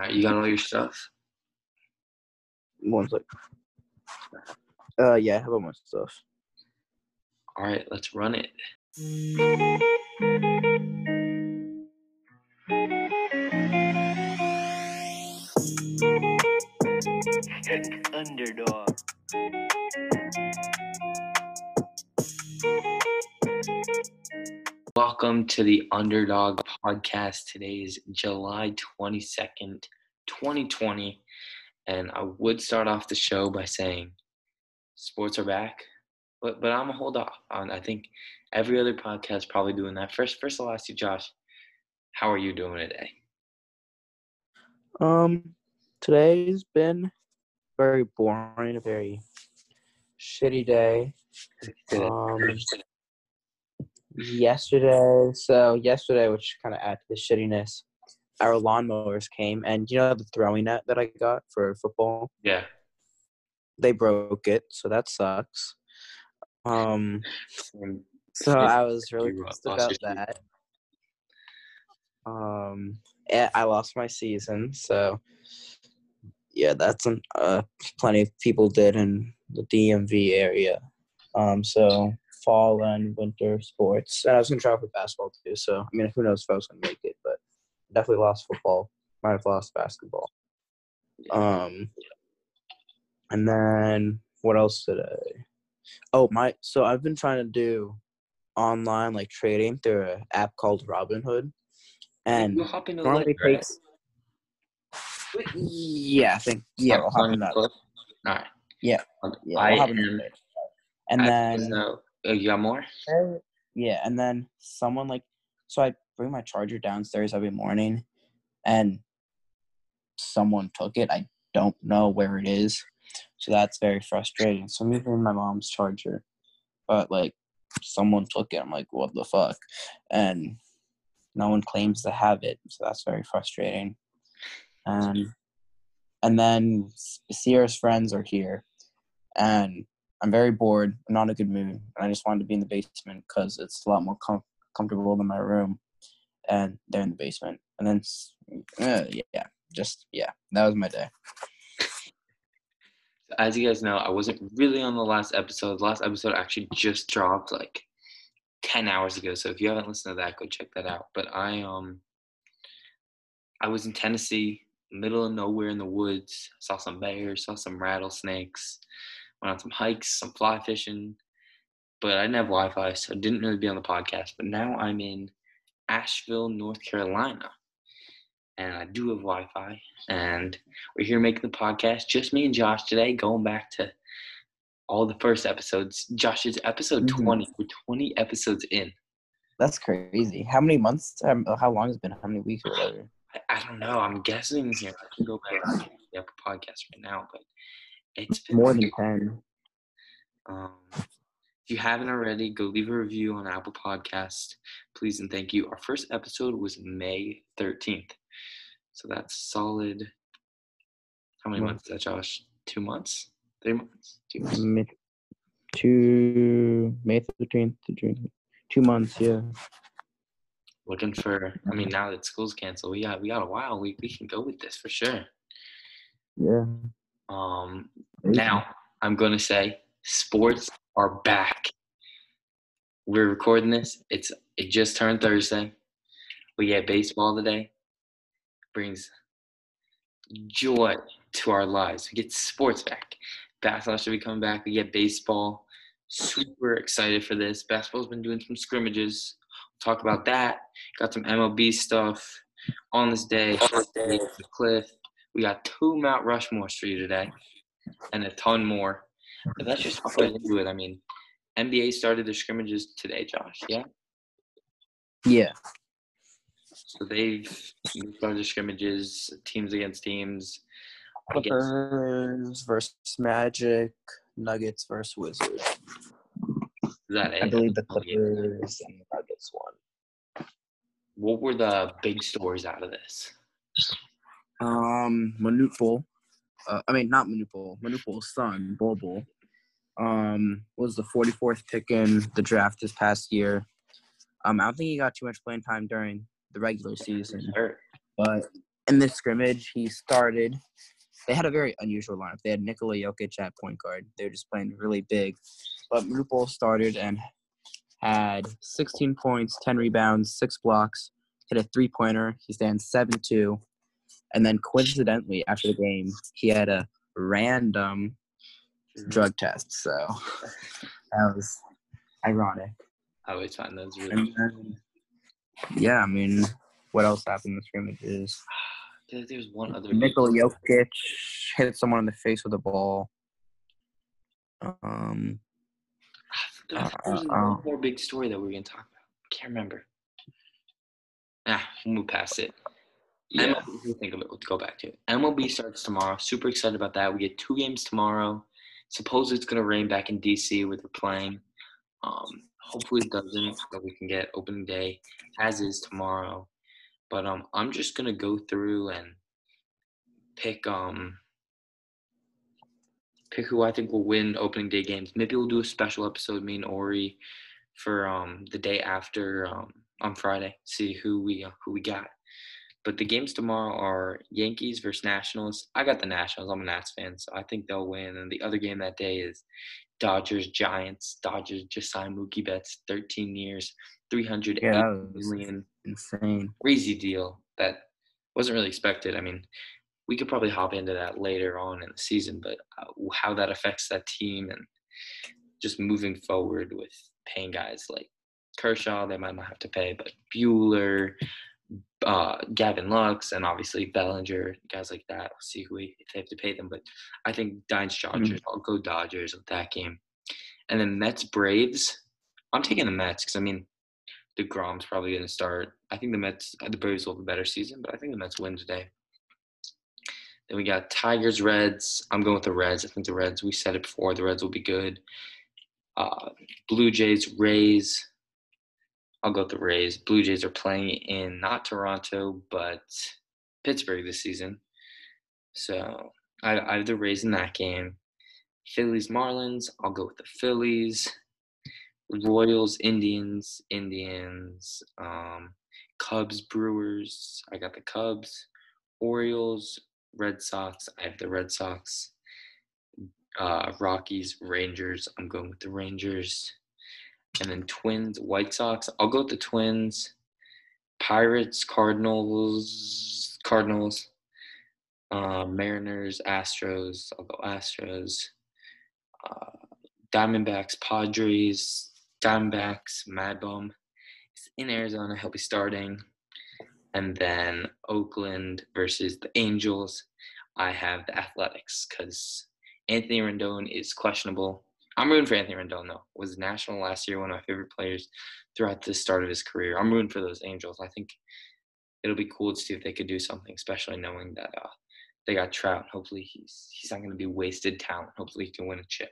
All right, you got all your stuff. One sec. Uh, yeah, I have all my stuff. All right, let's run it. Underdog. Welcome to the Underdog Podcast. Today is July 22nd, 2020. And I would start off the show by saying sports are back, but but I'm gonna hold off on I think every other podcast probably doing that. First first I'll ask you, Josh, how are you doing today? Um, today's been very boring, a very shitty day. Um, yesterday, so yesterday, which kind of added to the shittiness, our lawnmowers came, and you know the throwing net that I got for football, Yeah. they broke it, so that sucks. Um, so I was really pissed about that. Um, yeah, I lost my season, so yeah, that's an, uh, plenty of people did in the DMV area. Um, so fall and winter sports, and I was gonna try for basketball too. So I mean, who knows if I was gonna make it, but definitely lost football. Might have lost basketball. Um, and then what else did I? Oh my! So I've been trying to do online like trading through an app called Robinhood, and You'll hop into the normally link, right? takes. Yeah, I think yeah, we'll hop in that. All right. Yeah, Yeah, I we'll hop in am. that. And I then know. Oh, you got more? yeah, and then someone like so I bring my charger downstairs every morning, and someone took it. I don't know where it is, so that's very frustrating. So I'm using my mom's charger, but like someone took it. I'm like, what the fuck? And no one claims to have it, so that's very frustrating. And and then Sierra's friends are here, and I'm very bored. I'm not in a good mood, and I just wanted to be in the basement because it's a lot more com- comfortable than my room. And they're in the basement, and then uh, yeah, just yeah, that was my day. As you guys know, I wasn't really on the last episode. The last episode actually just dropped like 10 hours ago. So if you haven't listened to that, go check that out. But I um I was in Tennessee, middle of nowhere in the woods. Saw some bears, saw some rattlesnakes, went on some hikes, some fly fishing. But I didn't have Wi-Fi, so I didn't really be on the podcast. But now I'm in Asheville, North Carolina. And I do have Wi-Fi. And we're here making the podcast, just me and Josh today, going back to all the first episodes. Josh, it's episode Mhm. 20. We're 20 episodes in. That's crazy. How many months? Um, how long has it been? How many weeks or whatever? I, I don't know. I'm guessing here. I can go back to the Apple podcast right now, but it's been More than ten. Um, if you haven't already, go leave a review on Apple Podcast, please and thank you. Our first episode was May 13th, so that's solid. How many Month. months is that, Josh? Two months? Three months? Two months? May, two May thirteenth to June. Two months, yeah. Looking for. I mean, now that school's canceled, we got we got a while. We we can go with this for sure. Yeah. Um, now I'm gonna say sports are back. We're recording this. It's it just turned Thursday. We get baseball today. Brings joy to our lives. We get sports back. Basketball should be coming back. We get baseball. Super excited for this. Basketball's been doing some scrimmages. Talk about that. Got some MLB stuff on this day. First day Cliff. We got two Mount Rushmores for you today, and a ton more. But let's just hop into it. I mean, NBA started their scrimmages today, Josh. Yeah. Yeah. So they've started their scrimmages, teams against teams. Clippers versus Magic, Nuggets versus Wizards. is that it? I believe the. Clippers and the Nuggets won. What were the big stories out of this? Um, Manute Bol. Uh, I mean, not. Manute Bol's son, Bol. Um, was the 44th pick in the draft this past year. Um, I don't think he got too much playing time during the regular season, but in this scrimmage, he started. They had a very unusual lineup. They had Nikola Jokic at point guard. They were just playing really big. But Mupol started and had 16 points, 10 rebounds, six blocks, hit a three pointer. He stands 7 2. And then coincidentally, after the game, he had a random drug test. So that was ironic. I always find those really. Then, yeah, I mean, what else happened in the scrimmages? There- There's one other. Nikola Jokic hit someone in the face with a ball. Um, I thought there was Uh, uh, one more big story that we were gonna talk about. Can't remember. Ah, we'll move past it. Yeah. MLB, think of it, let's go back to it. MLB starts tomorrow. Super excited about that. We get two games tomorrow. Suppose it's gonna rain back in DC with the playing. Um, hopefully it doesn't, so we can get opening day as is tomorrow. But um, I'm just gonna go through and pick um pick who I think will win opening day games. Maybe we'll do a special episode, me and Ori, for um the day after um on Friday. See who we uh, who we got. But the games tomorrow are Yankees versus Nationals. I got the Nationals. I'm a Nats fan, so I think they'll win. And the other game that day is Dodgers Giants. Dodgers just signed Mookie Betts, 13 years, 300 Yeah, million Insane. crazy deal that wasn't really expected. I mean, we could probably hop into that later on in the season, but uh, how that affects that team and just moving forward with paying guys like Kershaw, they might not have to pay, but Buehler, uh, Gavin Lux, and obviously Bellinger, guys like that. We'll see who we, if they have to pay them. But I think Giants Dodgers, I'll go Dodgers with that game. And then Mets Braves, I'm taking the Mets because I mean, DeGrom's probably going to start. I think the Mets, the Braves will have a better season, but I think the Mets win today. Then we got Tigers, Reds. I'm going with the Reds. I think the Reds, we said it before, the Reds will be good. Uh, Blue Jays, Rays. I'll go with the Rays. Blue Jays are playing in not Toronto, but Pittsburgh this season. So I, I have the Rays in that game. Phillies, Marlins. I'll go with the Phillies. Royals, Indians, Indians, um, Cubs, Brewers. I got the Cubs, Orioles, Red Sox. I have the Red Sox. Uh, Rockies, Rangers. I'm going with the Rangers. And then Twins, White Sox. I'll go with the Twins. Pirates, Cardinals, Cardinals. Uh, Mariners, Astros. I'll go Astros. Uh, Diamondbacks, Padres, Diamondbacks, Mad Bum is in Arizona. He'll be starting. And then Oakland versus the Angels. I have the Athletics because Anthony Rendon is questionable. I'm rooting for Anthony Rendon though. Was national last year, one of my favorite players throughout the start of his career. I'm rooting for those Angels. I think it'll be cool to see if they could do something, especially knowing that uh, they got Trout. Hopefully he's he's not going to be wasted talent. Hopefully he can win a chip.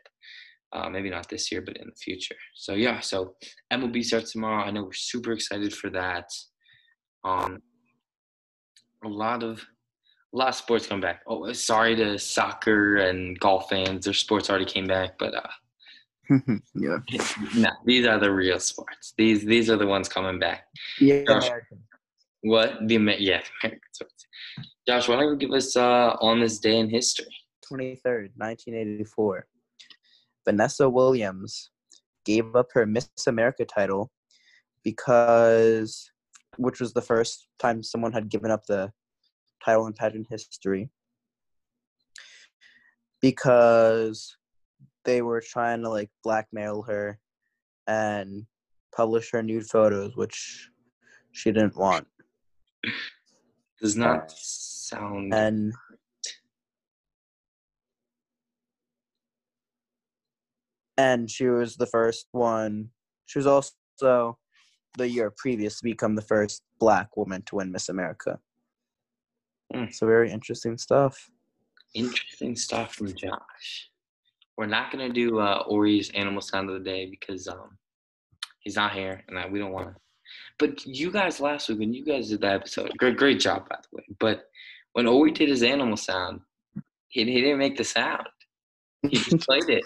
Uh, maybe not this year, but in the future. So yeah, so MLB starts tomorrow. I know we're super excited for that. Um, a lot of a lot of sports come back. Oh, sorry to soccer and golf fans. Their sports already came back, but uh, yeah. no, these are the real sports. These these are the ones coming back. Yeah. Josh. What the Amer- yeah American sports. Josh, why don't you give us uh, on this day in history? 23rd, 1984. Vanessa Williams gave up her Miss America title because, which was the first time someone had given up the title in pageant history, because they were trying to like blackmail her and publish her nude photos, which she didn't want. Does not sound And and she was the first one. She was also the year previous to become the first black woman to win Miss America. Mm. So very interesting stuff. interesting stuff from Josh. We're not gonna do uh, Ori's animal sound of the day because um, he's not here, and I, we don't want to. But you guys last week when you guys did that episode, great, great job by the way. But when Ori did his animal sound, he, he didn't make the sound. He just played it.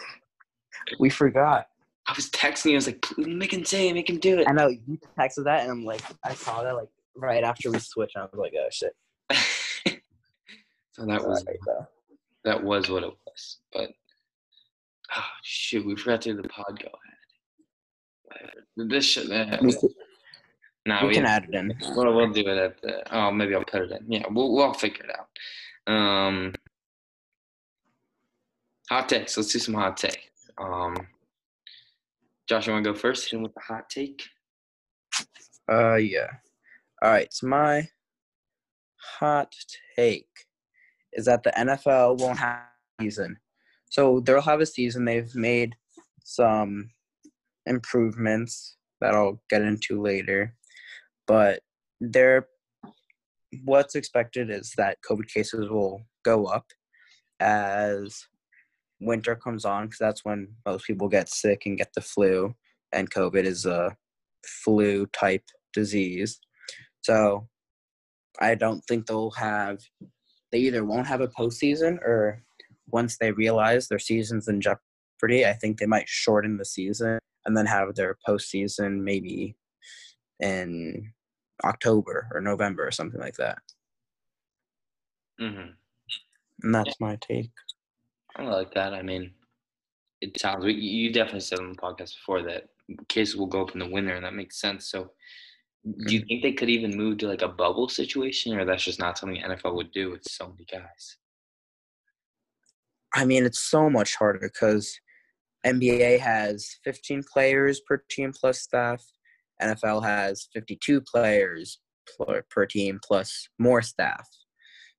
We forgot. I was texting you. I was like, make him say it. Make him do it." I know you texted that, and I'm like, I saw that like right after we switched. And I was like, oh shit. And that was that was what it was. But oh, shoot, we forgot to do the pod go ahead. This should. Uh, We, can- no, we we can add it in. Well, we'll do it at the. Oh, maybe I'll put it in. Yeah, we'll we'll figure it out. Um, hot takes. Let's do some hot takes. Um, Josh, you want to go first? Hit him with the hot take. Uh, yeah. All right. So my hot take is that the NFL won't have season. So they'll have a season. They've made some improvements that I'll get into later, but they're what's expected is that COVID cases will go up as winter comes on because that's when most people get sick and get the flu, and COVID is a flu type disease. So I don't think they'll have they either won't have a postseason or once they realize their season's in jeopardy, I think they might shorten the season and then have their postseason maybe in October or November or something like that. Mm-hmm. And that's my take. I like that. I mean, it sounds. You you definitely said on the podcast before that cases will go up in the winter, and that makes sense. So, do you think they could even move to like a bubble situation, or that's just not something NFL would do with so many guys? I mean, it's so much harder because NBA has 15 players per team plus staff. NFL has 52 players per, team plus more staff.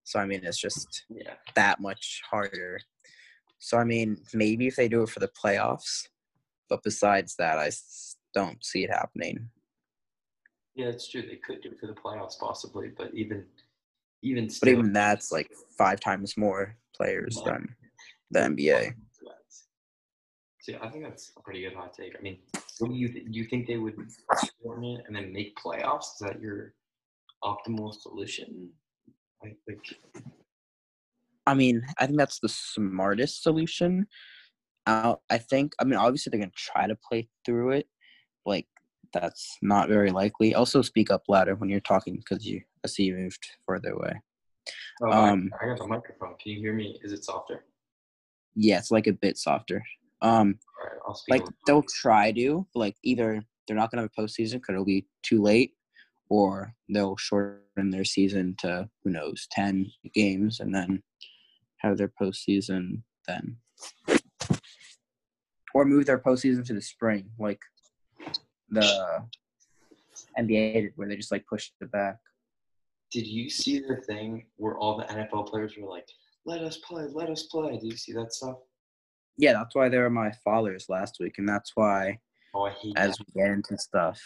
So I mean, it's just Yeah. that much harder. So I mean, maybe if they do it for the playoffs, but besides that, I don't see it happening. Yeah, it's true. They could do it for the playoffs, possibly, but even even still, But even that's like five times more players than the NBA. See, I think that's a pretty good hot take. I mean, what do you th- you think they would shorten it and then make playoffs? Is that your optimal solution? I think. I mean, I think that's the smartest solution. Uh, I think. I mean, obviously they're gonna try to play through it. Like that's not very likely. Also, speak up louder when you're talking because you. I see you moved further away. Oh, I- Um, I got the microphone. Can you hear me? Is it softer? Yeah, it's like a bit softer. Um, right, I'll speak. a like they'll try to but, like either they're not gonna have a postseason because it'll be too late, or they'll shorten their season to who knows ten games and then have their postseason then, or move their postseason to the spring like the NBA did, where they just like pushed it back. Did you see the thing where all the NFL players were like, "Let us play, let us play"? Do you see that stuff? Yeah, that's why they were my fathers last week, and that's why Oh, I hate as that. we get into stuff.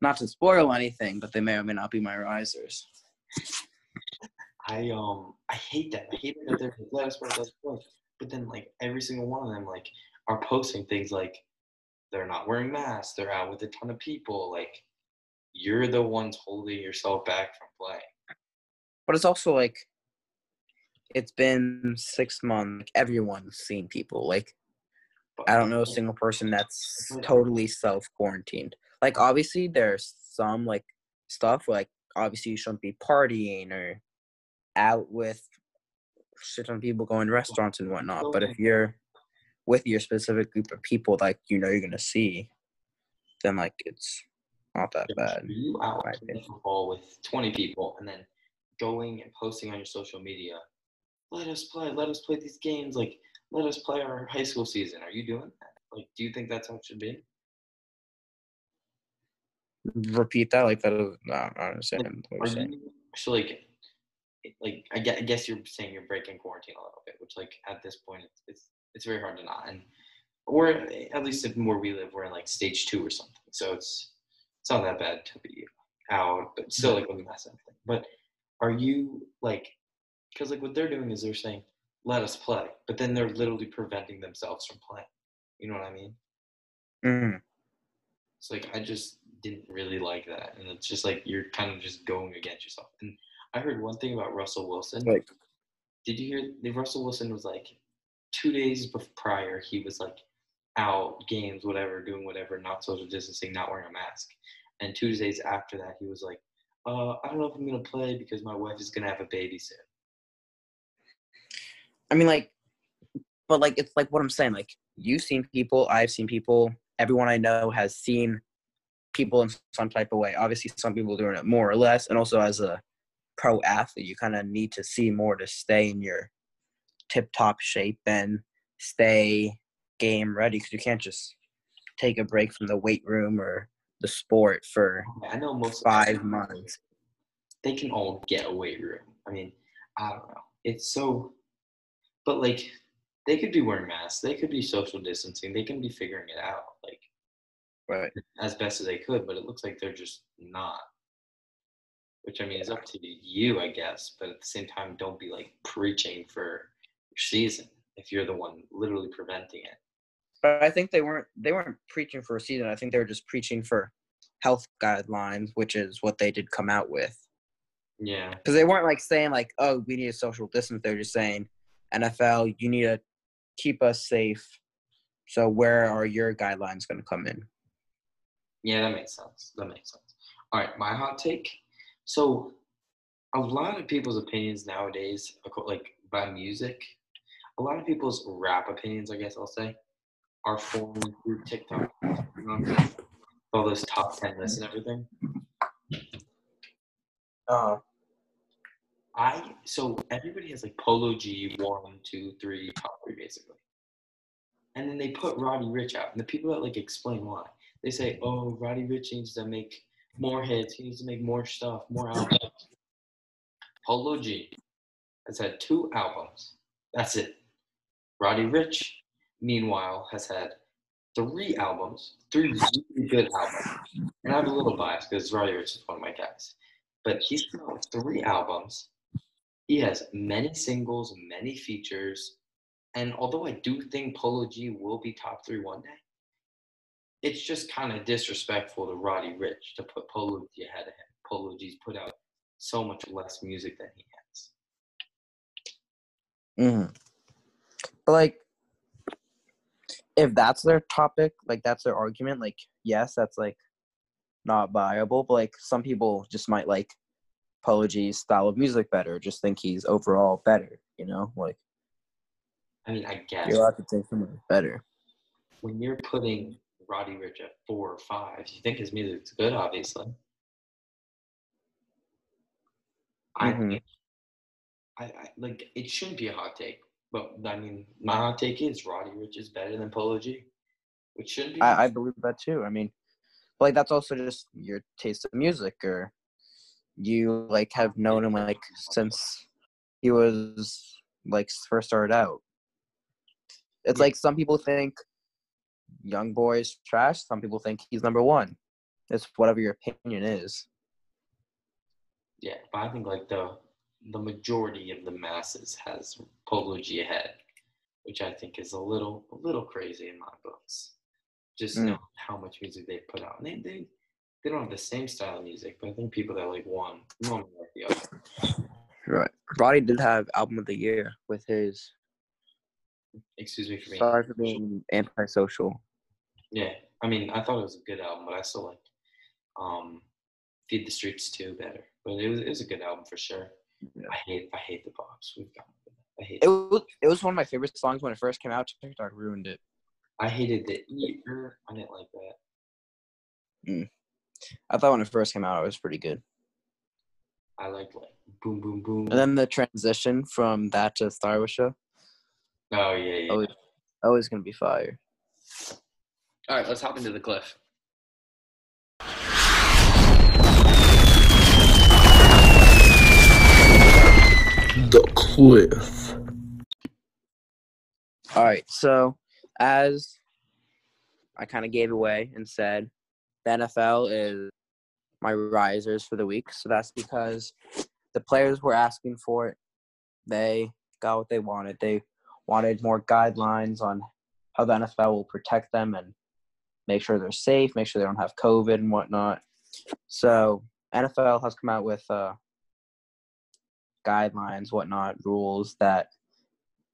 Not to spoil anything, but they may or may not be my risers. I um I hate that. I hate that they're like, let us play, let us play. But then like every single one of them like are posting things like they're not wearing masks, they're out with a ton of people. Like you're the ones holding yourself back from playing. But it's also like it's been six months. Like, everyone's seen people. Like I don't know a single person that's mm-hmm. totally self quarantined. Like obviously there's some like stuff like obviously you shouldn't be partying or out with shit ton people going to restaurants and whatnot. But if you're with your specific group of people like you know you're gonna see, then like it's not that bad. You out Right. playing football with 20 people and then going and posting on your social media, let us play, let us play these games, like let us play our high school season. Are you doing that? Like, do you think that's how it should be? Repeat that like that. is- No, I don't understand what Are you're saying. you so like, like I guess, I guess you're saying you're breaking quarantine a little bit, which like at this point it's it's, it's very hard to not, and or at least if where we live, we're in like stage two or something, so it's it's not that bad to be out, but still mm-hmm. like with a mask and everything. But are you like, because like what they're doing is they're saying let us play, but then they're literally preventing themselves from playing. You know what I mean? Mm. It's like I just didn't really like that, and it's just like you're kind of just going against yourself. And I heard one thing about Russell Wilson. Like Did you hear? The Russell Wilson was like two days bef- prior. He was like out games, whatever, doing whatever, not social distancing, not wearing a mask. And two days after that, he was like, uh, "I don't know if I'm gonna play because my wife is gonna have a baby soon." I mean, like, but like it's like what I'm saying. Like you've seen people, I've seen people. Everyone I know has seen people in some type of way. Obviously, some people doing it more or less, and also as a pro athlete, you kind of need to see more to stay in your tip top shape and stay game ready because you can't just take a break from the weight room or the sport for I know most five months. They can all get a weight room. I mean, I don't know. It's so, but like, they could be wearing masks. They could be social distancing. They can be figuring it out, like, Right. as best as they could. But it looks like they're just not. Which I mean is up to you, I guess. But at the same time, don't be like preaching for your season if you're the one literally preventing it. But I think they weren't they weren't preaching for a season. I think they were just preaching for health guidelines, which is what they did come out with. Yeah. Because they weren't like saying like, oh, we need a social distance. They're just saying, NFL, you need to keep us safe. So where are your guidelines going to come in? Yeah, that makes sense. That makes sense. All right, my hot take. So, a lot of people's opinions nowadays, like by music, a lot of people's rap opinions, I guess I'll say, are formed through TikTok. You know what I'm saying? All those top 10 lists and everything. Uh, I so everybody has like Polo G one, two, three, top three basically. And then they put Roddy Ricch out. And the people that like explain why. They say, Oh, Roddy Ricch needs to make more hits, he needs to make more stuff, more albums. Polo G has had two albums. That's it. Roddy Ricch, meanwhile, has had three albums, three really good albums. And I'm a little biased because Roddy Ricch is one of my guys. But he's come out three albums. He has many singles, many features. And although I do think Polo G will be top three one day, it's just kind of disrespectful to Roddy Ricch to put Polo G ahead of him. Polo G's put out so much less music than he has. hmm But like, if that's their topic, like that's their argument, like yes, that's like not viable. But like some people just might like Polo G's style of music better, just think he's overall better. You know, like I mean, I guess you're allowed to think someone better. when you're putting Roddy Ricch at four or five, you think his music's good, obviously. I Mhm. think, I, I like it shouldn't be a hot take, but I mean, my hot take is Roddy Ricch is better than Polo G, which shouldn't be. I, I believe that too. I mean, like that's also just your taste of music, or you like have known him like since he was like first started out. It's Yeah. like some people think young boys trash. Some people think he's number one. It's whatever your opinion is. yeah, but I think like the the majority of the masses has Polo G ahead, which I think is a little a little crazy in my books. Just Mm. know how much music they put out. And they, they they don't have the same style of music, but I think people that like one normally like the other. Right. Roddy did have album of the year with his. Excuse me for being Sorry for being antisocial. Yeah, I mean, I thought it was a good album, but I still like um, "Feed the Streets" too better. But it was it was a good album for sure. Yeah. I hate I hate the box. We've got I hate It was it was one of my favorite songs when it first came out. TikTok ruined it. I hated the ear. I didn't like that. I thought when it first came out, it was pretty good. I liked like boom boom boom. And then the transition from that to Star Wars show, oh yeah yeah. always, always gonna be fire. All right, let's hop into the cliff. The Cliff. All right, so as I kind of gave away and said, the NFL is my risers for the week. So that's because the players were asking for it. They got what they wanted. They wanted more guidelines on how the NFL will protect them and make sure they're safe, make sure they don't have COVID and whatnot. So NFL has come out with uh, guidelines, whatnot, rules that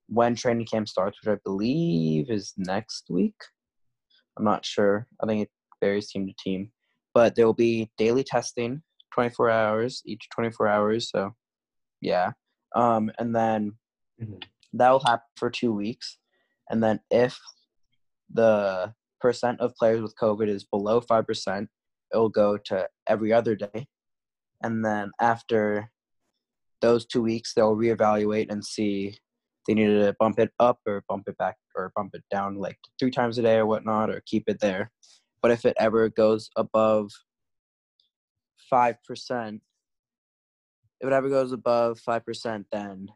when training camp starts, which I believe is next week. I'm not sure. I think it varies team to team, but there will be daily testing, 24 hours each 24 hours. So, yeah, um, and then Mhm. that will happen for two weeks, and then if the percent of players with COVID is below five percent, it will go to every other day, and then after those two weeks, they'll reevaluate and see if they need to bump it up or bump it back or bump it down like three times a day or whatnot, or keep it there. But if it ever goes above five percent, if it ever goes above five percent, then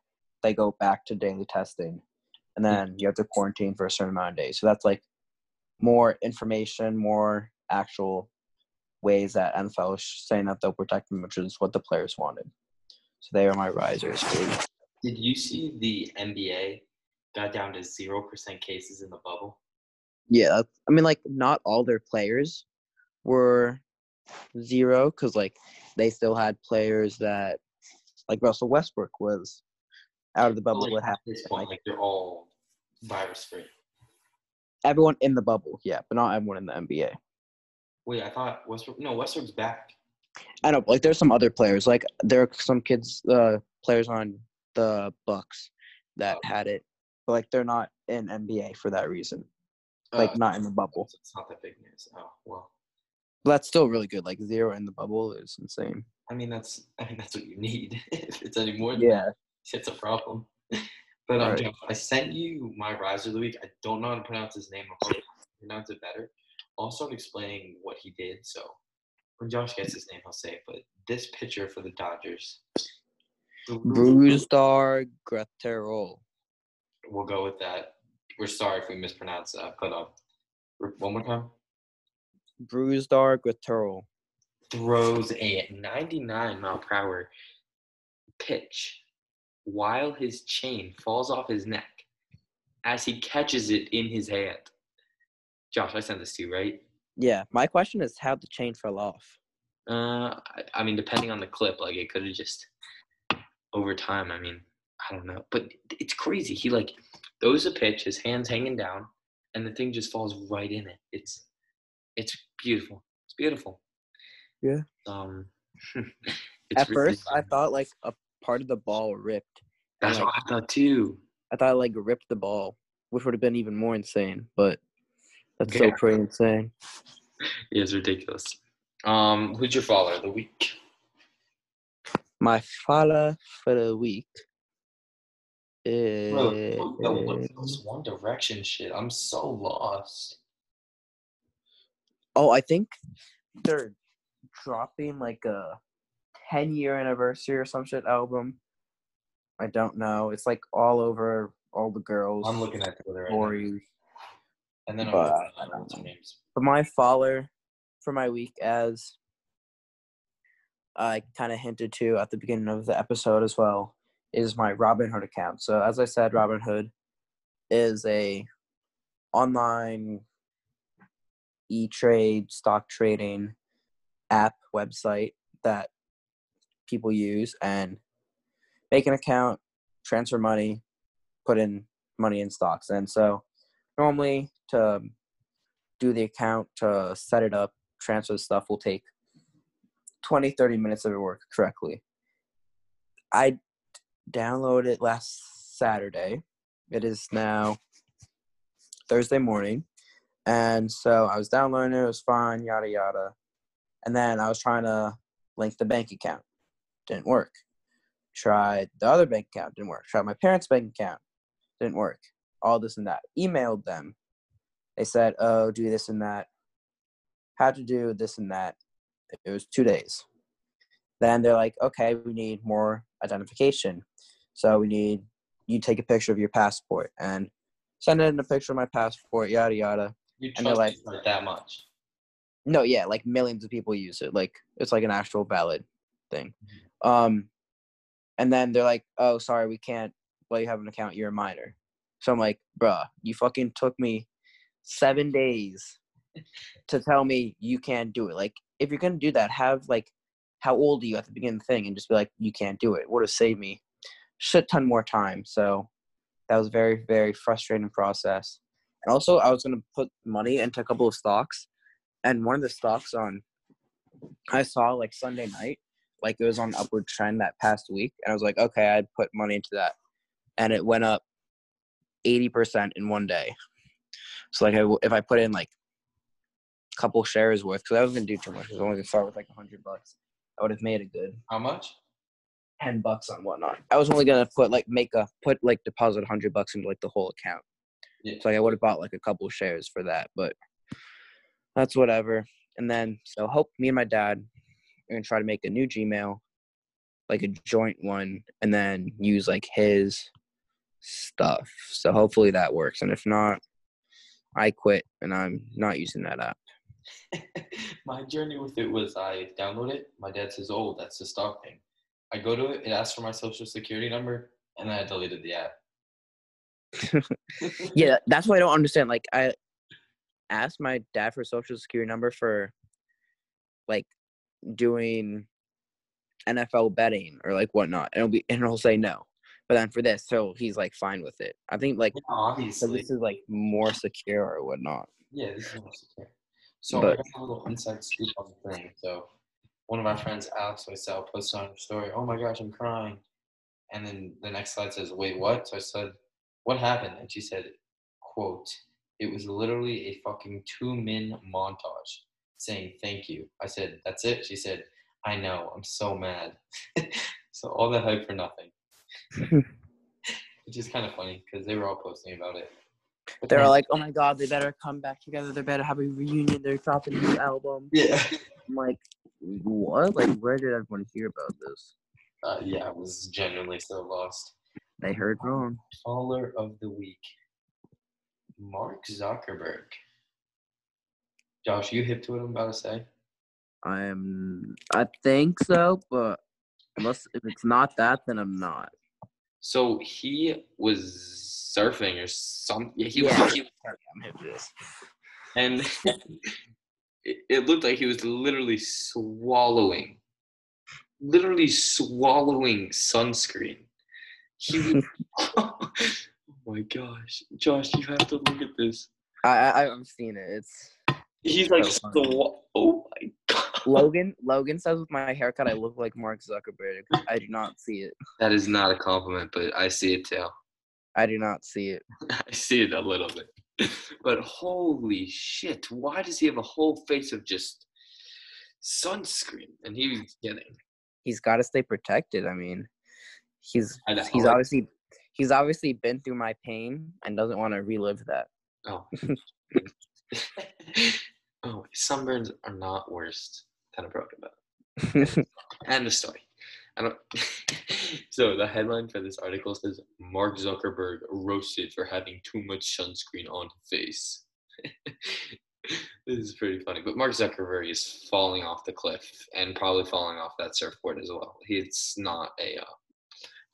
they go back to daily testing, and hmm. then you have to quarantine for a certain amount of days. So that's like more information, more actual ways that NFL is saying that they'll protect them, which is what the players wanted. So they are my risers. dude. Did you see the NBA got down to zero percent cases in the bubble? Yeah, I mean, like not all their players were zero because like they still had players that like Russell Westbrook was out of the bubble. Like, What happened? point, like they're all virus free. Everyone in the bubble, yeah, but not everyone in the NBA. Wait, I thought Westbrook. No, Westbrook's back. I know, like there's some other players. Like there are some kids, uh, players on the Bucks that Oh. had it, but like they're not in NBA for that reason. Like Uh, not in the bubble. It's not that big news. Oh well. But that's still really good. Like zero in the bubble is insane. I mean, that's I mean that's what you need. if it's any more than Yeah. that, it's a problem. But um, Right. Jeff, I sent you my riser of the week. I don't know how to pronounce his name. I'll probably pronounce it better. I'll start explaining what he did. So when Josh gets his name, he'll say it. But this pitcher for the Dodgers, Brusdar Graterol. We'll go with that. We're sorry if we mispronounce that. But um, one more time. Brusdar Graterol. throws a 99 mile per hour pitch while his chain falls off his neck as he catches it in his hand. Josh, I sent this to you, right? Yeah, my question is how the chain fell off. Uh, I, I mean, depending on the clip, like it could have just over time. I mean, I don't know, but it's crazy. He like throws a pitch, his hands hanging down, and the thing just falls right in it. It's it's beautiful. It's beautiful. Yeah. Um. it's At really- first, I thought like a part of the ball ripped. and, that's like, what I thought too. I thought it, like ripped the ball, which would have been even more insane. But that's Yeah. pretty insane. Yeah, it's ridiculous. Um, who's your follower of the week? My follow for the week is Bro, yo, what's this One Direction shit? I'm so lost. oh, I think they're dropping like a ten year anniversary or some shit album. I don't know. It's like all over all the girls. I'm looking at Twitter right now. stories. And then I'm but looking at don't what's her know. names. But my follower for my week, as I kind of hinted to at the beginning of the episode as well, is my Robinhood account. So as I said, hmm. Robinhood is a online e-trade stock trading app website that people use and make an account, transfer money, put in money in stocks. And so normally to do the account to set it up, transfer stuff will take 20, 30 minutes of it work correctly. I downloaded it last Saturday. It is now Thursday morning. And so I was downloading it, it was fine, yada yada. And then I was trying to link the bank account. Didn't work. Tried the other bank account, didn't work. Tried my parents' bank account, didn't work. All this and that. Emailed them, they said, "Oh, do this and that." Had to do this and that. It was two days. Then they're like, "Okay, we need more identification, so we need you take a picture of your passport and send in a picture of my passport, yada yada." You And they're trust like- it that much. No, yeah, like millions of people use it. Like it's like an actual valid thing. Um, and then they're like, "Oh, sorry, we can't let you have an account. You're a minor." So I'm like, "Bruh, you fucking took me seven days to tell me you can't do it. Like, if you're gonna do that, have like, how old are you at the beginning of the thing, and just be like, you can't do it. Would have saved me shit ton more time. So that was very very frustrating process. And also, I was gonna put money into a couple of stocks, and one of the stocks on I saw like Sunday night, like it was on upward trend that past week, and I was like, okay, I'd put money into that, and it went up eighty percent in one day. So like, I if I put in like a couple shares worth, because I was gonna do too much. I was only gonna start with like a hundred bucks. I would have made a good How much? Ten bucks on whatnot. I was only gonna put like make a put like deposit hundred bucks into like the whole account. Yeah. So like I would have bought like a couple shares for that, but that's whatever. And then so hope me and my dad are gonna try to make a new Gmail, like a joint one, and then use like his stuff. So hopefully that works. And if not, I quit and I'm not using that app. my journey with it was I download it. My dad says, "Oh, that's the stock thing." I go to it. It asks for my social security number, and then I deleted the app. yeah, that's what I don't understand. Like I asked my dad for social security number for like doing NFL betting or like whatnot, and it'll be and he'll say no. But then for this, so he's like fine with it. I think like Yeah, so obviously. this is like more secure or whatnot. Yeah, this is more secure. So I got a little inside scoop on the thing. So one of our friends, Alex Oisel, posted on her story, "Oh my gosh, I'm crying," and then the next slide says, "Wait, what?" So I said, "What happened?" And she said, "Quote: It was literally a fucking two-min montage saying thank you." I said, "That's it." She said, "I know. I'm so mad." so all that hype for nothing. Which is kind of funny because they were all posting about it. But They're then- like, oh my god, they better come back together. They better have a reunion. They're dropping a new album. yeah. I'm like, what? Like, where did everyone hear about this? Uh, yeah, I was genuinely so lost. They heard wrong. Caller of the week, Mark Zuckerberg. Josh, you hip to what I'm about to say? I am. I think so, but unless if it's not that, then I'm not. So he was surfing or something. Yeah, he Yeah. was. He, I'm hip to this. and it, it looked like he was literally swallowing, literally swallowing sunscreen. He. was- oh my gosh, Josh, you have to look at this. I, I I've seen it. It's He's like, So oh my god. Logan. Logan says with my haircut, I look like Mark Zuckerberg. I do not see it. That is not a compliment, but I see it too. I do not see it. I see it a little bit. But holy shit, why does he have a whole face of just sunscreen? And he was getting. He's got to stay protected. I mean, he's he's obviously he's obviously been through my pain and doesn't want to relive that. Oh. oh, sunburns are not worse than a broken bone. And the story. I don't. so the headline for this article says Mark Zuckerberg roasted for having too much sunscreen on his face. this is pretty funny. But Mark Zuckerberg is falling off the cliff and probably falling off that surfboard as well. It's not a uh,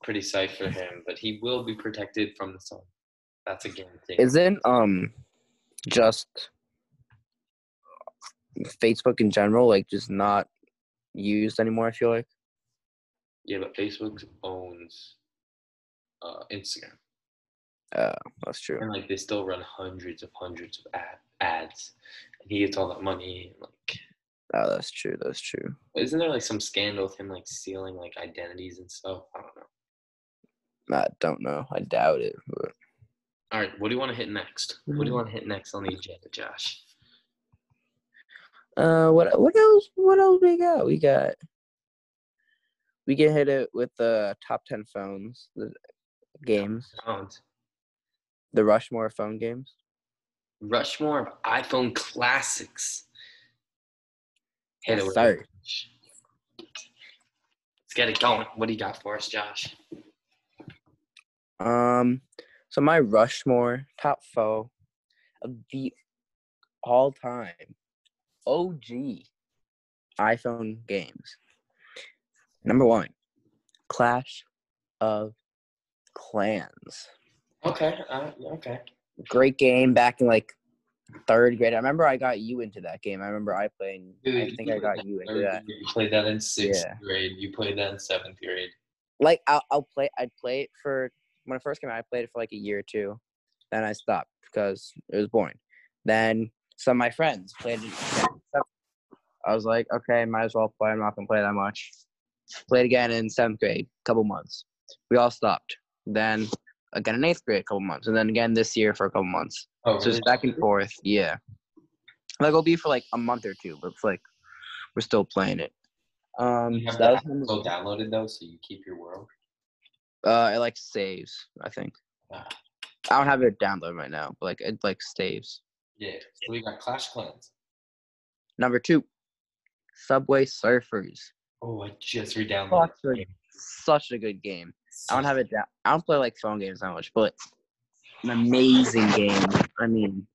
pretty sight for him, but he will be protected from the sun. That's a guarantee. Isn't um just Facebook in general like just not used anymore? I feel like. Yeah, but Facebook owns uh, Instagram, Uh, that's true. and like they still run hundreds of hundreds of ad- ads, and he gets all that money. And, like, Oh, that's true. That's true. isn't there like some scandal with him like stealing like identities and stuff? I don't know. I don't know. I doubt it. But All right, what do you want to hit next? What do you want to hit next on the agenda, Josh? uh, what what else? What else we got? We got. We can hit it with the top ten phones, the games, Phones. the Rushmore phone games. Rushmore of iPhone classics. Hit it Yes, with sir. Let's get it going. What do you got for us, Josh? Um, so my Rushmore top four of the all-time OG iPhone games. Number one, Clash of Clans. Okay. Uh, okay. Great game back in like third grade. I remember I got you into that game. I remember I played. I think I got you into that. You played that in sixth Yeah. grade. You played that in seventh grade. Like I'll, I'll play. I'd play it for when I first came out. I played it for like a year or two. Then I stopped because it was boring. Then some of my friends played it. I was like, okay, might as well play. I'm not gonna play that much. Played again in seventh grade, a couple months. We all stopped. Then again in eighth grade a couple months, and then again this year for a couple months. Oh, So it's back and forth. Yeah, like it'll be for like a month or two, but it's like we're still playing it. Um, You have that was one. downloaded though, so you keep your world. Uh, it like saves. I think. Ah. I don't have it downloaded right now, but like it like saves. Yeah. So we got Clash Clans. Number two, Subway Surfers. Oh, I just re-downloaded. Such a, such a good game. I don't have it down. I don't play like phone games that much, but an amazing game. I mean,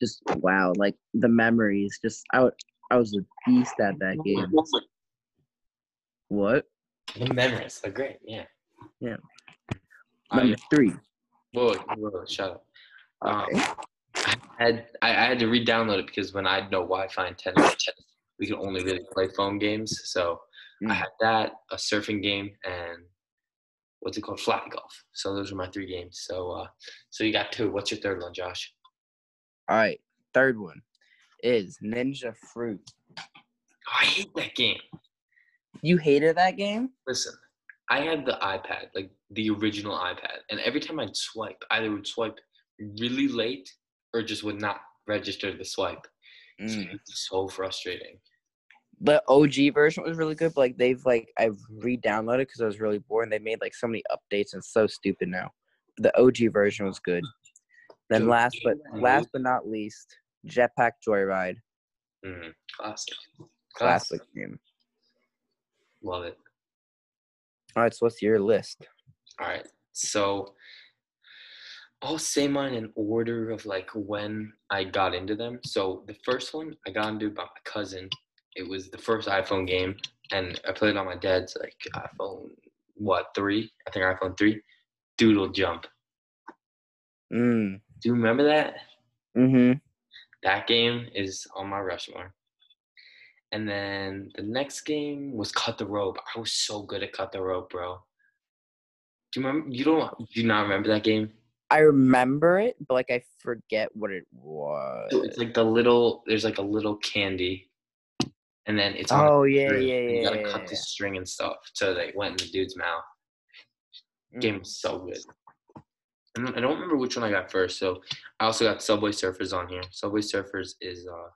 just wow, like the memories. Just I, would, I was a beast at that game. What? The memories, they're great. Yeah. Yeah. Number three. whoa, whoa, shut up. Um, Okay. I had I, I had to re-download it because when I had no Wi-Fi in Tennessee, we could only really play phone games. So I Mm. had that, a surfing game, and what's it called, flat golf. So those were my three games. So uh, so you got two. What's your third one, Josh? All right. Third one is Ninja Fruit. Oh, I hate that game. You hated that game? Listen, I had the iPad, like the original iPad, and every time I'd swipe, either would swipe really late or just would not register the swipe. So Mm. it's so frustrating. The OG version was really good, but like they've like I've re-downloaded because I was really bored. and They made like so many updates and so stupid now. The OG version was good. Then Dude, last but last but not least, Jetpack Joyride, Mm, classic. Classic. classic game. Love it. All right, so what's your list? All right. So I'll say mine in order of like when I got into them. So the first one I got into by my cousin. It was the first iPhone game, and I played on my dad's like iPhone what three? I think iPhone three. Doodle Jump. Mm. Do you remember that? Mm-hmm. That game is on my Rushmore. And then the next game was Cut the Rope. I was so good at Cut the Rope, bro. Do you remember? You don't? Do you not remember that game? I remember it, but like I forget what it was. So it's like the little. There's like a little candy, and then it's on. Oh yeah, string, yeah, You gotta yeah, cut the string and stuff, so they went in the dude's mouth. yeah. Game was so good. I don't, I don't remember which one I got first. So I also got Subway Surfers on here. Subway Surfers is uh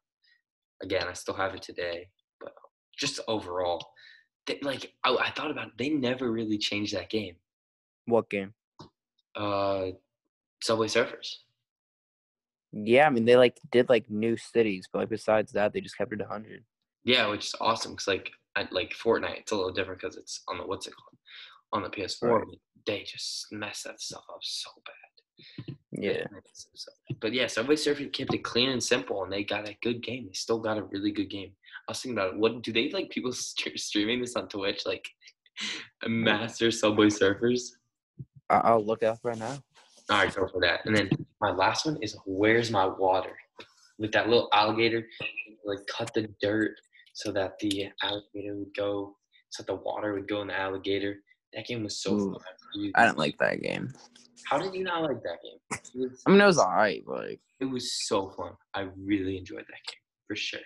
again I still have it today, but just overall, they, like I, I thought about it, they never really changed that game. What game? Uh, Subway Surfers. Yeah, I mean they like did like new cities, but like besides that, they just kept it hundred. Yeah, which is awesome because like I, like Fortnite, it's a little different because it's on the what's it called on the PS4. Right. They just mess that stuff up so bad. Yeah. But yeah, Subway Surfers kept it clean and simple, and they got a good game. They still got a really good game. I was thinking about it. What do they like? People st- streaming this on Twitch, like a master Subway Surfers. I'll look it up right now. All right, go for that. And then my last one is "Where's My Water?" With that little alligator, like cut the dirt so that the alligator would go, so that the water would go in the alligator. That game was so Ooh, fun. I didn't like that game. How did you not like that game? Was, I mean, it was alright, but like, it was so fun. I really enjoyed that game for sure.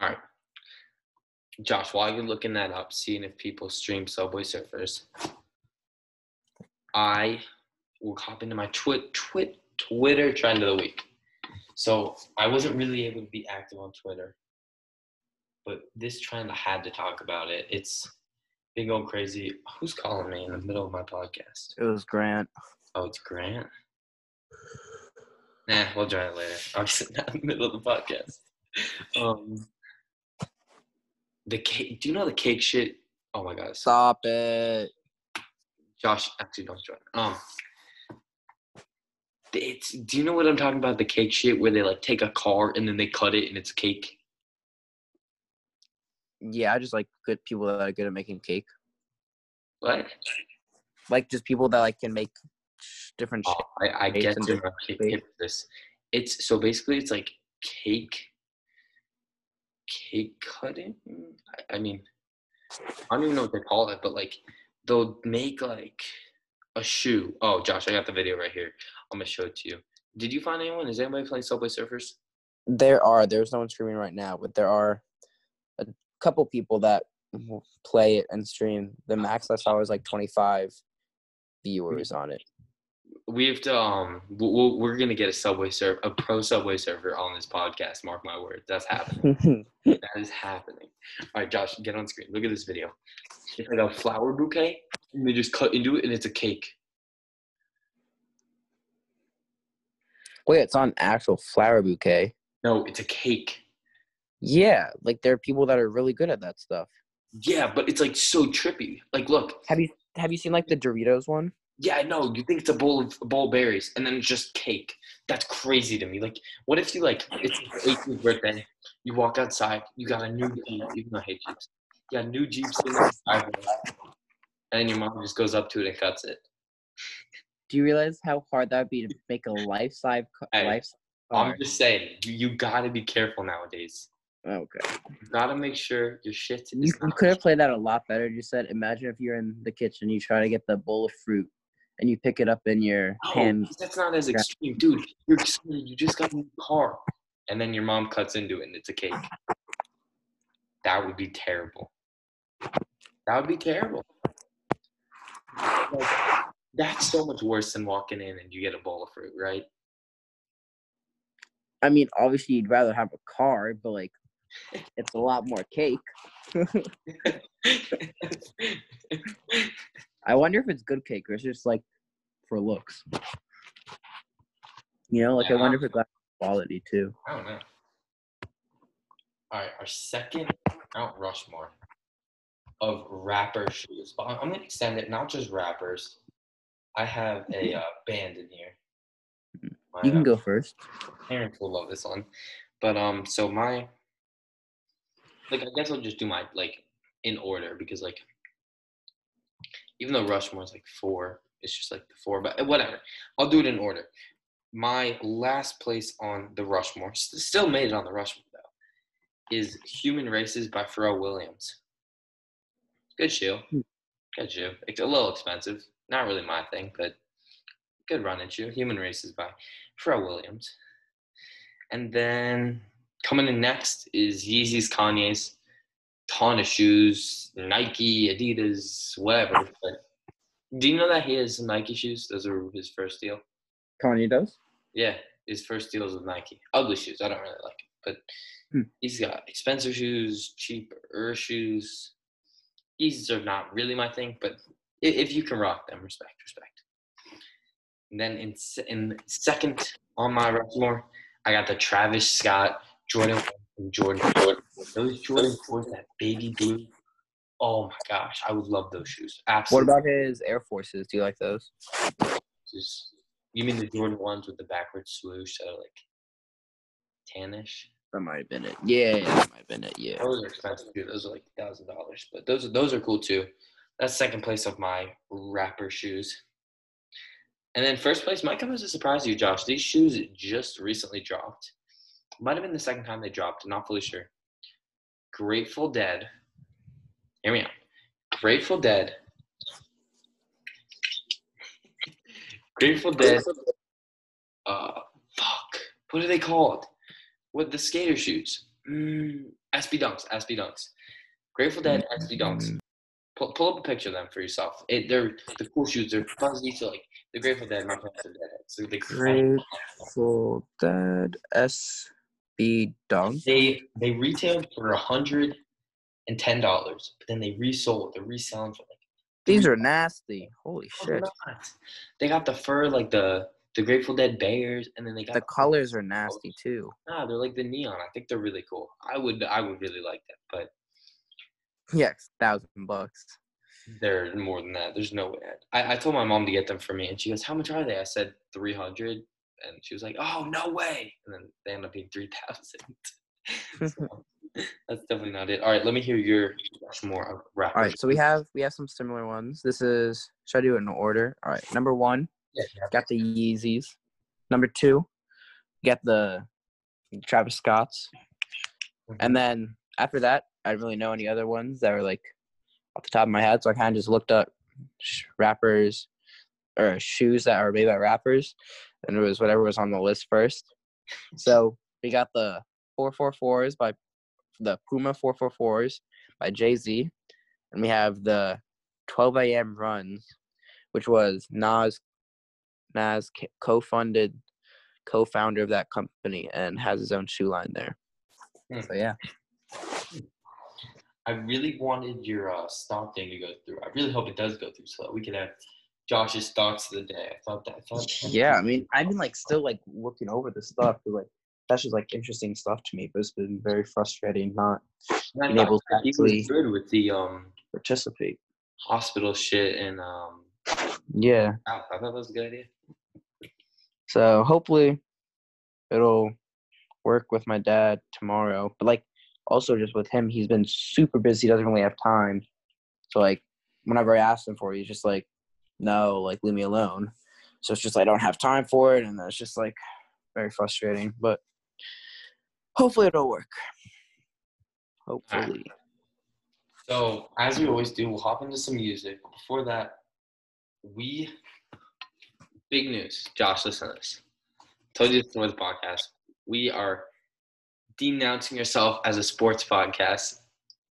All right, Josh, while you're looking that up, seeing if people stream Subway Surfers, I will hop into my twit twit Twitter trend of the week. So I wasn't really able to be active on Twitter, but this trend I had to talk about it. It's been going crazy. Who's calling me in the middle of my podcast? it was Grant. Oh, it's Grant. Nah, we'll join it later. Obviously, not in the middle of the podcast. Um, the cake. Do you know the cake shit? Oh my god, Stop it. Josh, actually, don't join. Um, it's. Do you know what I'm talking about? The cake shit where they like take a car and then they cut it and it's cake. Yeah, I just like good people that are good at making cake. What? Like just people that like can make different Oh, shit. I, I get and to different my baked. hip this. It's so basically it's like cake, cake cutting. I, I mean, I don't even know what they call it, but like they'll make like a shoe. Oh, Josh, I got the video right here. I'm gonna show it to you. Did you find anyone? Is anybody playing Subway Surfers? There are there's no one streaming right now, but there are a couple people that play it and stream. The max I saw was like 25, viewers on it. We have to. Um, we're gonna get a subway server, a pro subway Surfer on this podcast. Mark my words, that's happening. that is happening. All right, Josh, get on screen. Look at this video. It's like a flower bouquet, and they just cut into it, and it's a cake. Wait, it's on actual flower bouquet. No, it's a cake. Yeah, like there are people that are really good at that stuff. Yeah, but it's like so trippy. Like, look, Have you have you seen like the Doritos one? yeah, I know. You think it's a bowl of a bowl of berries, and then it's just cake. That's crazy to me. Like, what if you like it's your 18th birthday, you walk outside, you got a new Jeep, even though I hate Jeeps. A new Jeep sitting in the and your mom just goes up to it and cuts it. Do you realize how hard that would be to make a life size Hey, life I'm just saying, you, you gotta be careful nowadays. Oh, okay. You gotta make sure your shit You, you could have played that a lot better. You said, imagine if you're in the kitchen, you try to get the bowl of fruit, and you pick it up in your No, hand. that's not as extreme, dude. You're extreme. You just got a new car, and then your mom cuts into it, and it's a cake. That would be terrible. That would be terrible. Like, that's so much worse than walking in and you get a bowl of fruit, right? I mean, obviously, you'd rather have a car, but like, it's a lot more cake. I wonder if it's good cake or it's just like for looks. You know, like I Yeah. wonder if it's like quality too. I don't know. All right, our second Mount Rushmore of rapper shoes. But I'm gonna extend it, not just rappers. I have a uh, band in here. My, You uh, can go first. parents will love this one. But um, so my like I guess I'll just do my like in order because like even though Rushmore is like four, it's just like the four, but whatever. I'll do it in order. My last place on the Rushmore, st- still made it on the Rushmore though, is Human Races by Pharrell Williams. Good shoe. Hmm. Good shoe. It's a little expensive. Not really my thing, but good running shoe. Human Races by Pharrell Williams. And then coming in next is Yeezy's, Kanye's, ton of shoes, Nike, Adidas, whatever. But do you know that he has Nike shoes? Those are his first deal. Kanye does. Yeah, his first deals with Nike. Ugly shoes. I don't really like it, but Hmm. he's got expensive shoes, cheaper shoes. These are not really my thing, but if you can rock them, respect, respect. And then in in second on my Rushmore, I got the Travis Scott Jordan and Jordan. Jordan. Those Jordan fours, that baby blue. Oh my gosh, I would love those shoes. What about his Air Forces? Do you like those? Just you mean the Jordan ones with the backwards swoosh, that are like tannish? That might have been it. Yeah, yeah, that might have been it. Yeah. Those are expensive too. Those are like thousand dollars, but those are those are cool too. That's second place of my rapper shoes. And then first place might come as a surprise to you, Josh. These shoes just recently dropped. Might have been the second time they dropped. Not fully sure. Grateful Dead. Hear me out. Grateful Dead. Grateful Dead. Uh, fuck. What are they called? What the skater shoes? Mm, SB Dunks. SB Dunks. Grateful Dead SB Dunks. Pull, pull up a picture of them for yourself. It, they're the cool shoes. They're fuzzy, so like the Grateful Dead. My parents are. So they Grateful Dead SB Dunk. they they retailed for a hundred and ten dollars, but then they resold. They're reselling for like These are nasty. Holy Oh, shit. They got the fur like the the Grateful Dead bears, and then they got The colors are nasty too. Nah, they're like the neon. I think they're really cool. I would I would really like that, but Yes, thousand bucks. they're more than that. There's no way. I, I told my mom to get them for me, and she goes, "How much are they?" I said three hundred, and she was like, "Oh, no way!" And then they end up being three thousand. so, that's definitely not it. All right, let me hear your more uh, rap. All right, so we have we have some similar ones. This is should I do it in order? All right, number one, Yeah, got the Yeezys. Number two, got the Travis Scotts, mm-hmm. and then after that, I didn't really know any other ones that were like off the top of my head. So I kind of just looked up rappers or shoes that are made by rappers, and it was whatever was on the list first. So we got the 444s by the Puma 444s by Jay Z, and we have the 12 a.m. runs which was Nas. Nas co-funded, co-founder of that company, and has his own shoe line there. Hmm. So yeah, I really wanted your uh, stock thing to go through. I really hope it does go through, so that we could have Josh's thoughts of the day. I thought that. I thought yeah. I mean, I've been like still like looking over the stuff. 'cause, Like that's just like interesting stuff to me, but it's been very frustrating not being able to that actually- good with the um participate. hospital shit and um. Yeah. I I thought that was a good idea. So hopefully it'll work with my dad tomorrow. But like also just with him, he's been super busy, doesn't really have time. So like whenever I ask him for it, he's just like, No, like leave me alone. So it's just like I don't have time for it and that's just like very frustrating. But hopefully it'll work. Hopefully. So as we always do, we'll hop into some music. Before that, we big news. Josh, listen to this. Told you this before the podcast. We are denouncing ourselves as a sports podcast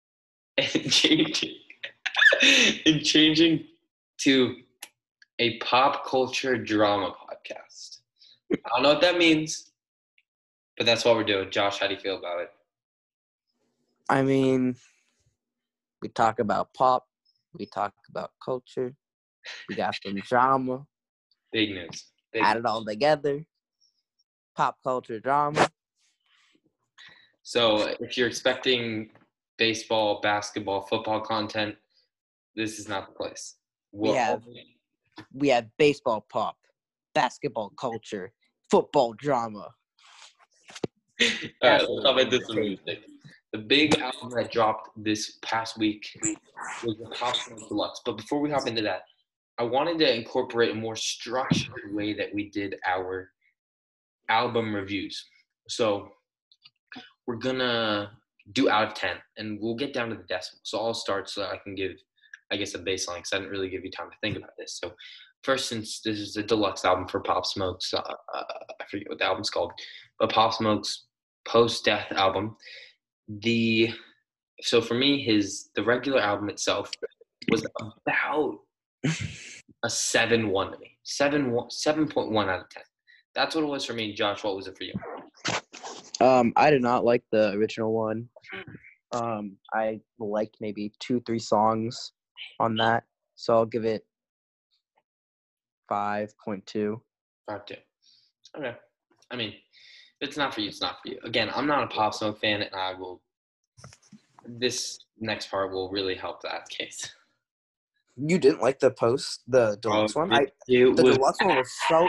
and changing and changing to a pop culture drama podcast. I don't know what that means, but that's what we're doing. Josh, how do you feel about it? I mean, we talk about pop, we talk about culture, we got some drama, Big news. Big add it all together. Pop culture drama. So if you're expecting baseball, basketball, football content, this is not the place. We have- We have baseball pop, basketball culture, football drama. All right, let's talk about this music. The big album that dropped this past week was the Pop Smoke Deluxe. But before we hop into that, I wanted to incorporate a more structured way that we did our album reviews. So we're gonna do out of ten, and we'll get down to the decimal. So I'll start so that I can give, I guess, a baseline because I didn't really give you time to think about this. So first, since this is a deluxe album for Pop Smoke's, uh, I forget what the album's called, but Pop Smoke's post-death album. The so for me, his the regular album itself was about a seven one to me, seven one seven point one out of ten. That's what it was for me. Josh, what was it for you? Um, I did not like the original one. Um, I liked maybe two, three songs on that, so I'll give it five point two. Five two. Okay. I mean, if it's not for you. It's not for you. Again, I'm not a Pop Smoke fan, and I will. This next part will really help that case. You didn't like the post, the deluxe um, one. I the was deluxe one was so.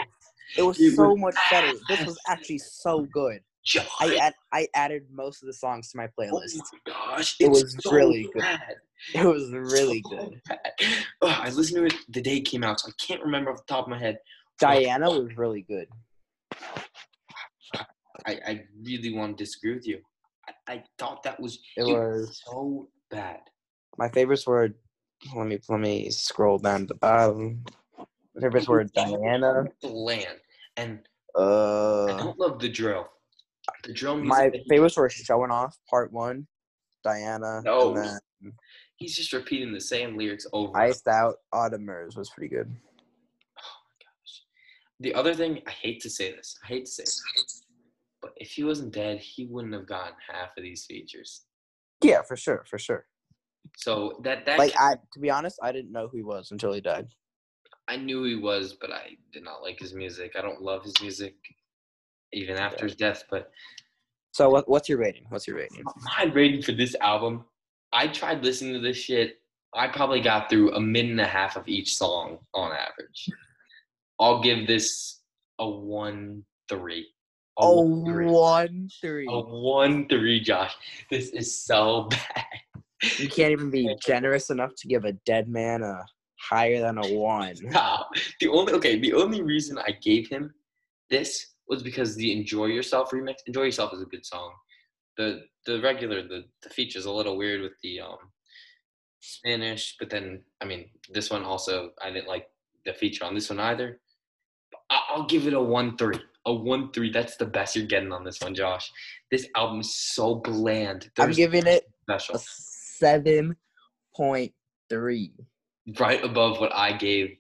It was It so was much better. This was actually so good. I add, I added most of the songs to my playlist. Oh playlist. my gosh! It was so really good. It was really So good. bad. Ugh, I listened to it the day it came out, so I can't remember off the top of my head. Diana was really good. I, I really want to disagree with you. I, I thought that was it was so bad. my favorites were. Let me let me scroll down to the bottom. My favorites were Diana. Bland. And I Uh, don't love the drill. The drill my favorites were Showing Off Part One, Diana, No. then He's just repeating the same lyrics over. Iced Out Audemars was pretty good. The other thing, I hate to say this. I hate to say this. But if he wasn't dead, he wouldn't have gotten half of these features. Yeah, for sure, for sure. So that that Like I, to be honest, I didn't know who he was until he died. I knew he was, but I did not like his music. I don't love his music, even after his death. But So what, what's your rating? What's your rating? my rating for this album, I tried listening to this shit. I probably got through a minute and a half of each song on average. I'll give this a one three. A Oh, one three. one three. A one three, Josh. This is so bad. You can't even be generous enough to give a dead man a higher than a one. No, the only okay, the only reason I gave him this was because the "Enjoy Yourself" remix. "Enjoy Yourself" is a good song. The the regular the the feature's a little weird with the um Spanish, but then I mean this one also I didn't like the feature on this one either. I'll give it a one three. A one three. That's the best you're getting on this one, Josh. This album is so bland. I'm giving it special. A seven point three. right above what I gave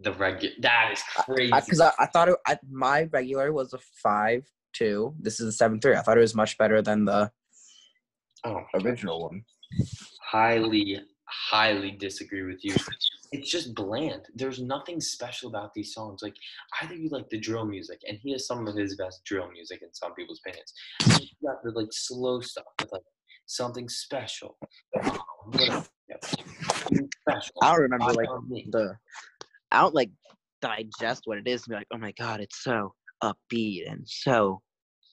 The regular. That is crazy. Because I, I, thought it, I, my regular was a five two. This is a seven three. I thought it was much better than the oh, original one. highly, highly disagree with you. It's just bland. There's nothing special about these songs. Like either you like the drill music, and he has some of his best drill music in some people's opinions. You got the like slow stuff with like something special. Whatever. Yeah. Something special. I don't remember like the. I don't like digest what it is and be like, oh my god, it's so upbeat and so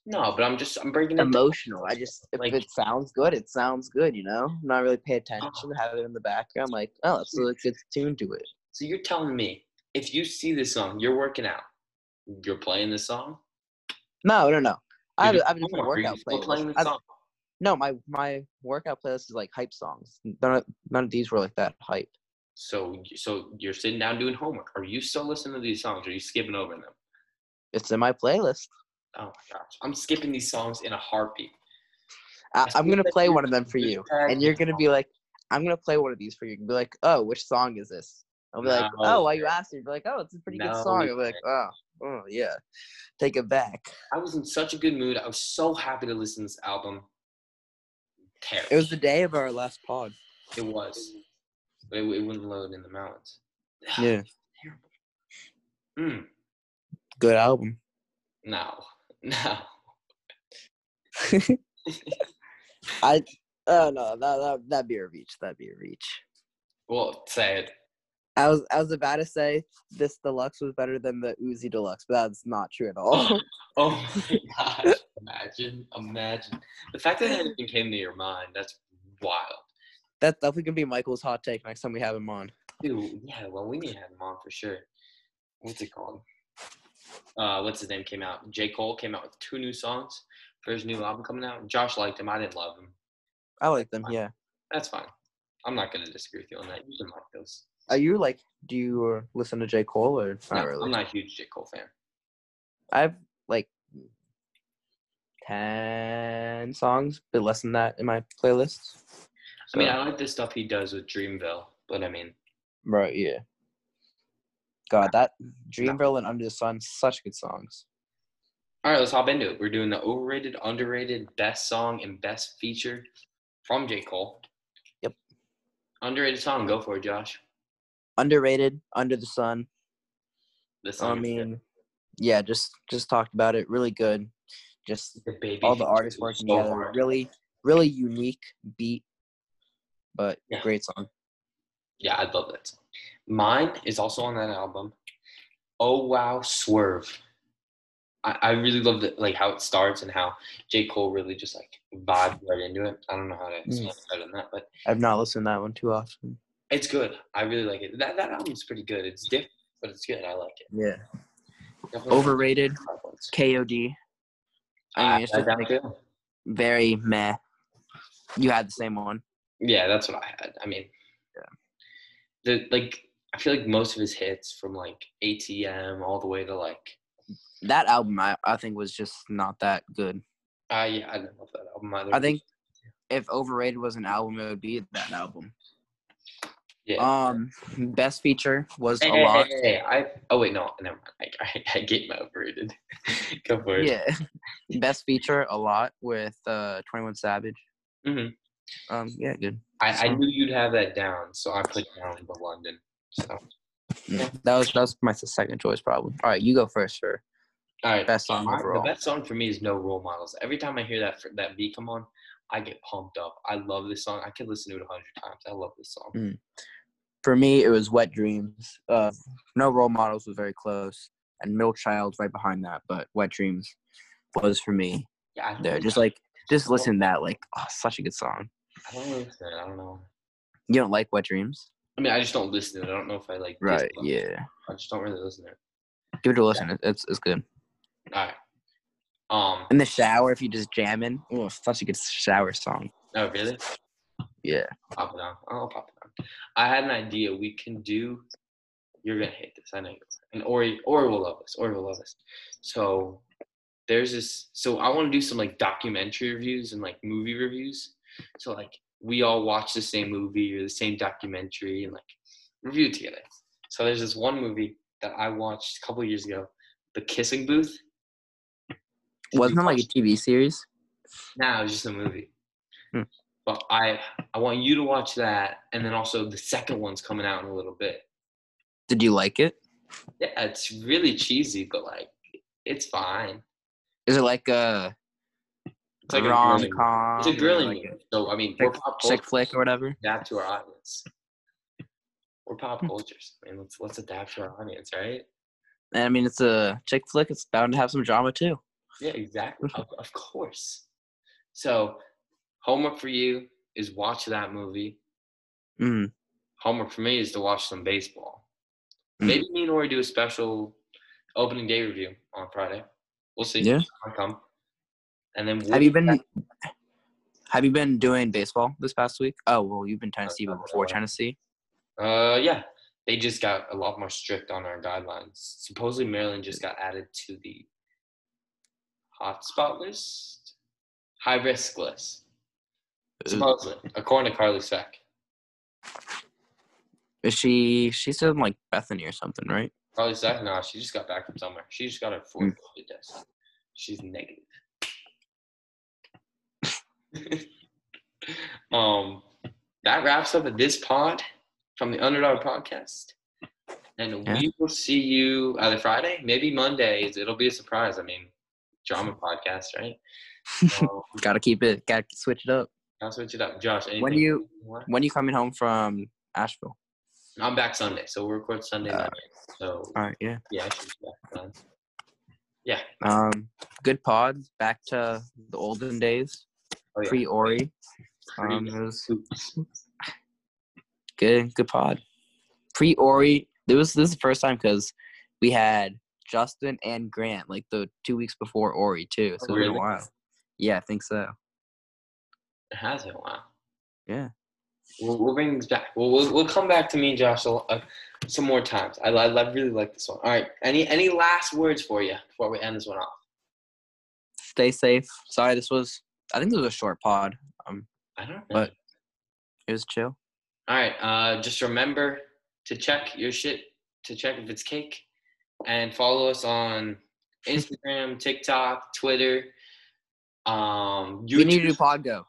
No, but I'm just I'm breaking down. emotional. I just if Like- it sounds good, it sounds good. You know, not really pay attention, ah. have it in the background. Like, oh, that's a good tune to it. So you're telling me if you see this song, you're working out, you're playing this song. No, no, no. I have, You're a- I have a doing different homework, are you workout playlist. playing this song. No, my my workout playlist is like hype songs. None of, none of these were like that hype. So so you're sitting down doing homework. Are you still listening to these songs? Or are you skipping over them? It's in my playlist. Oh my gosh, I'm skipping these songs in a heartbeat. I, I'm gonna play one of them for you, and you're gonna be like, I'm gonna play one of these for you. And be like, oh, which song is this? I'll be like, oh, why you asked me? Be like, oh, it's a pretty good song. I'll be like, oh, oh yeah, take it back. I was in such a good mood. I was so happy to listen to this album. Terrible. It was the day of our last pod. It was. But it, it wouldn't load in the mountains. Yeah, terrible. Mm, good album. no. No. I, oh no, that that that'd be a reach. That'd be a reach. Well, say it. I was I was about to say this deluxe was better than the Uzi deluxe, but that's not true at all. Oh my gosh. Imagine. Imagine. The fact that even came to your mind, that's wild. That's definitely gonna be Michael's hot take next time we have him on. Dude, yeah, well, we need to have him on for sure. What's it called? Uh, what's his name came out? J. Cole came out with two new songs for his new album coming out. Josh liked him. I didn't love him. I like them. Yeah. That's fine. I'm not gonna disagree with you on that. You can like those. Are you like? Do you uh, listen to J Cole or not No, really? I'm not a huge J. Cole fan. I have like ten songs, but less than that in my playlist. I mean, I like the stuff he does with Dreamville, but I mean, right, yeah. God, that Dreamville and Under the Sun, such good songs. all right, let's hop into it. We're doing the overrated, underrated, best song, and best feature from J. Cole. Yep. Underrated song, go for it, Josh. Underrated, Under the Sun. The I song. is good. mean, yeah, just just talked about it. Really good. Just the baby all the artists working so together. hard. Really, really unique beat, but Yeah. great song. Yeah, I love that song. Mine is also on that album. Oh wow, Swerve. I, I really love the like how it starts and how J. Cole really just like vibed right into it. I don't know how to mm. explain it better than that, but I've not listened to that one too often. It's good. I really like it. That that album's pretty good. It's different, but it's good. I like it. Yeah. Definitely Overrated. five points. KOD. I mean, it's just like too. very meh. You had the same one. Yeah, that's what I had. I mean, the like I feel like most of his hits from like ATM all the way to like That album, I, I think, was just not that good. I yeah, I didn't love that album either. I think if Overrated was an album, it would be that album. Yeah. Um, best feature was Hey, a lot. hey, hey, I oh wait no never mind. I I, I get my overrated. Go for it. Yeah, best feature a lot with uh Twenty One Savage. Mm-hmm. Um, yeah, good. I, I knew you'd have that down, so I put down the London. So Yeah, that was that was my second choice probably. All right, you go first for all right, best song my- overall. the best song for me is No Role Models. Every time I hear that that beat come on, I get pumped up. I love this song. I could listen to it a hundred times. I love this song. Mm. For me, it was Wet Dreamz. Uh, no role models was very close, and Middle Child right behind that. But Wet Dreamz was for me Yeah, there. Just like just listen to that, like oh, such a good song. I don't listen it. I don't know. You don't like Wet Dreamz, I mean, I just don't listen to it. I don't know if I like. right? Yeah, I just don't really listen to it. give it a listen. It- It's it's good. All right. Um. In the shower, if you just jamming, oh, such a good shower song. Oh, really? Yeah. Pop it on. I'll pop it on. I had an idea. We can do. You're gonna hate this. I know you. And Ori, Ori will love this. Ori will love this. So there's this. So I want to do some like documentary reviews and like movie reviews. So like we all watch the same movie or the same documentary and like review it together. So there's this one movie that I watched a couple years ago, The Kissing Booth. Wasn't it like a TV series? Nah, it was just a movie. Hmm. But I I want you to watch that, and then also the second one's coming out in a little bit. Did you like it? Yeah, it's really cheesy, but like it's fine. Is it like a It's like a rom com. it's a grilling. like. So I mean, a we're chick, pop chick flick or whatever? Adapt to our audience. We're pop cultures. I mean, let's let's adapt to our audience, right? And I mean, it's a chick flick. It's bound to have some drama too. Yeah, exactly. of, of course. So, homework for you is watch that movie. Mm. Homework for me is to watch some baseball. Mm. Maybe me and Ori do a special opening day review on Friday. We'll see. Yeah. I'll come. And then we'll Have you be been? back- Have you been doing baseball this past week? Oh well, you've been Tennessee, but before. Tennessee. Uh, yeah. They just got a lot more strict on our guidelines. Supposedly, Maryland just got added to the hotspot list, high risk list. Supposedly, according to Carly Speck. Is she? She's in like Bethany or something, right? Carly Speck, no, she just got back from somewhere. She just got her fourth Mm. COVID test. She's negative. um, that wraps up this pod from the Underdog Podcast. And Yeah. we will see you either Friday, maybe Monday. It'll be a surprise. I mean, drama podcast, right? Um, Got to keep it. Got to switch it up. I'll switch it up. Josh, anything When you- want? When you coming home from Asheville? I'm back Sunday, so we'll record Sunday Uh, night. So All right, yeah. yeah, I should be back then. Yeah. Um, good pod. Back to the olden days. Oh yeah. Pre Ori. Um, was good. Good pod. Pre Ori. It was this is the first time because we had Justin and Grant like the two weeks before Ori too. So Oh, it's been a while. Yeah, I think so. It has been a while. Yeah. We'll, we'll bring this back. We'll, we'll, we'll come back to me and Josh a, uh, some more times. I, I, I really like this one. All right. Any any last words for you before we end this one off? Stay safe. Sorry, this was. I think this was a short pod. Um, I don't know. But- it was chill. All right. Uh, just remember to check your shit to check if it's cake, and follow us on Instagram, TikTok, Twitter. Um, We need to do YouTube. Podgo.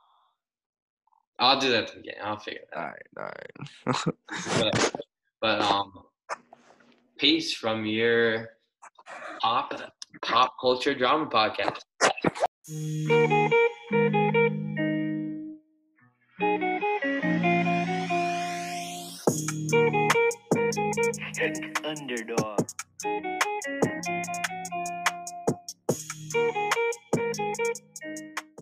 I'll do that again. the. I'll figure it All right, all right. but, but, um, peace from your pop pop culture drama podcast. Underdog. Thank you.